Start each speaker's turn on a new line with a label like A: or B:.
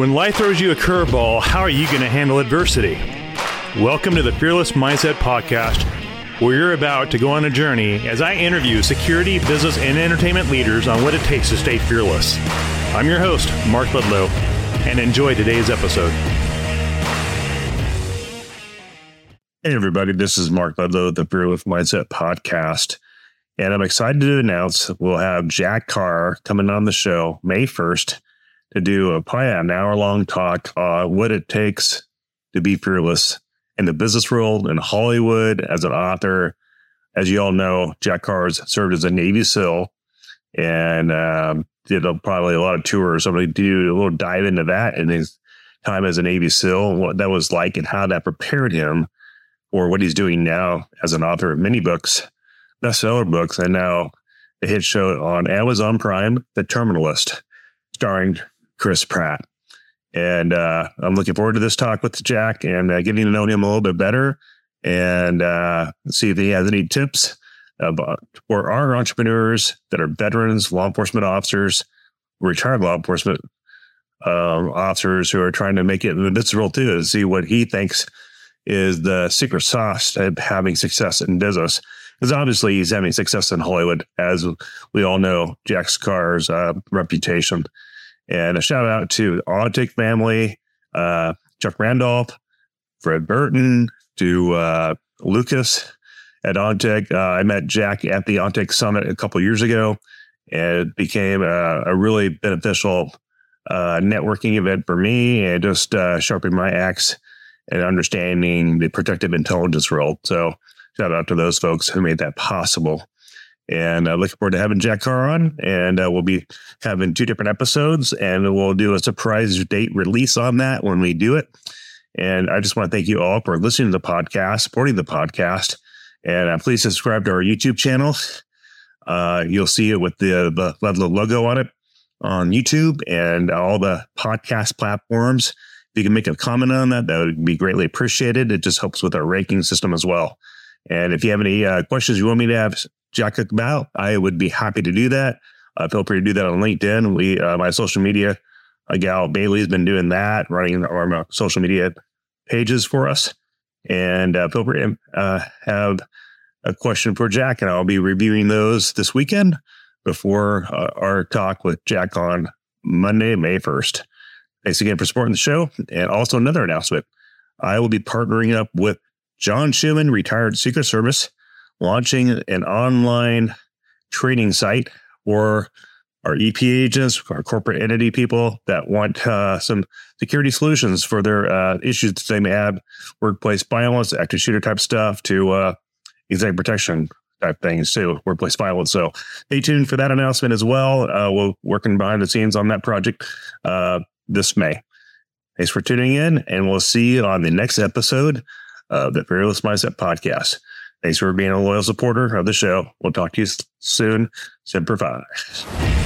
A: When life throws you a curveball, how are you going to handle adversity? Welcome to the Fearless Mindset Podcast, where you're about to go on a journey as I interview security, business, and entertainment leaders on what it takes to stay fearless. I'm your host, Mark Ludlow, and enjoy today's episode.
B: Hey, everybody, this is Mark Ludlow, the Fearless Mindset Podcast. And I'm excited to announce we'll have Jack Carr coming on the show May 1st to do a probably an hour long talk on what it takes to be fearless in the business world in Hollywood as an author. As you all know, Jack Carr has served as a Navy SEAL and um, did a, probably a lot of tours. So I'm going to do a little dive into that and his time as a Navy SEAL, what that was like, and how that prepared him for what he's doing now as an author of many books, bestseller books, and now a hit show on Amazon Prime, The Terminal List, starring Chris Pratt. And uh, I'm looking forward to this talk with Jack and uh, getting to know him a little bit better and uh, see if he has any tips about for our entrepreneurs that are veterans, law enforcement officers, retired law enforcement um, officers who are trying to make it in the business world too, and see what he thinks is the secret sauce to having success in business. Because obviously he's having success in Hollywood, as we all know, Jack Carr's uh, reputation. And a shout out to the Ontic family, uh, Chuck Randolph, Fred Burton, to uh, Lucas at Ontic. Uh, I met Jack at the Ontic Summit a couple years ago, and it became a, a really beneficial uh, networking event for me and just uh, sharpening my axe and understanding the protective intelligence world. So, shout out to those folks who made that possible. And uh, looking forward to having Jack Carr on. And uh, we'll be having two different episodes, and we'll do a surprise date release on that when we do it. And I just want to thank you all for listening to the podcast, supporting the podcast. And uh, please subscribe to our YouTube channel. Uh, you'll see it with the, the Ludlow logo on it on YouTube and all the podcast platforms. If you can make a comment on that, that would be greatly appreciated. It just helps with our ranking system as well. And if you have any uh, questions you want me to have Jack about, I would be happy to do that. Uh, feel free to do that on LinkedIn. We, uh, my social media, a gal Bailey has been doing that, running our uh, social media pages for us. And uh, feel free to uh, have a question for Jack, and I'll be reviewing those this weekend before uh, our talk with Jack on Monday, May 1st. Thanks again for supporting the show. And also another announcement. I will be partnering up with John Schuman, retired Secret Service, launching an online training site for our EP agents, our corporate entity people that want uh, some security solutions for their uh, issues that they may have, workplace violence, active shooter type stuff, to uh, executive protection type things too, workplace violence. So stay tuned for that announcement as well. Uh, we're working behind the scenes on that project uh, this May. Thanks for tuning in, and we'll see you on the next episode of the Fearless Mindset Podcast. Thanks for being a loyal supporter of the show. We'll talk to you soon. Semper Fi.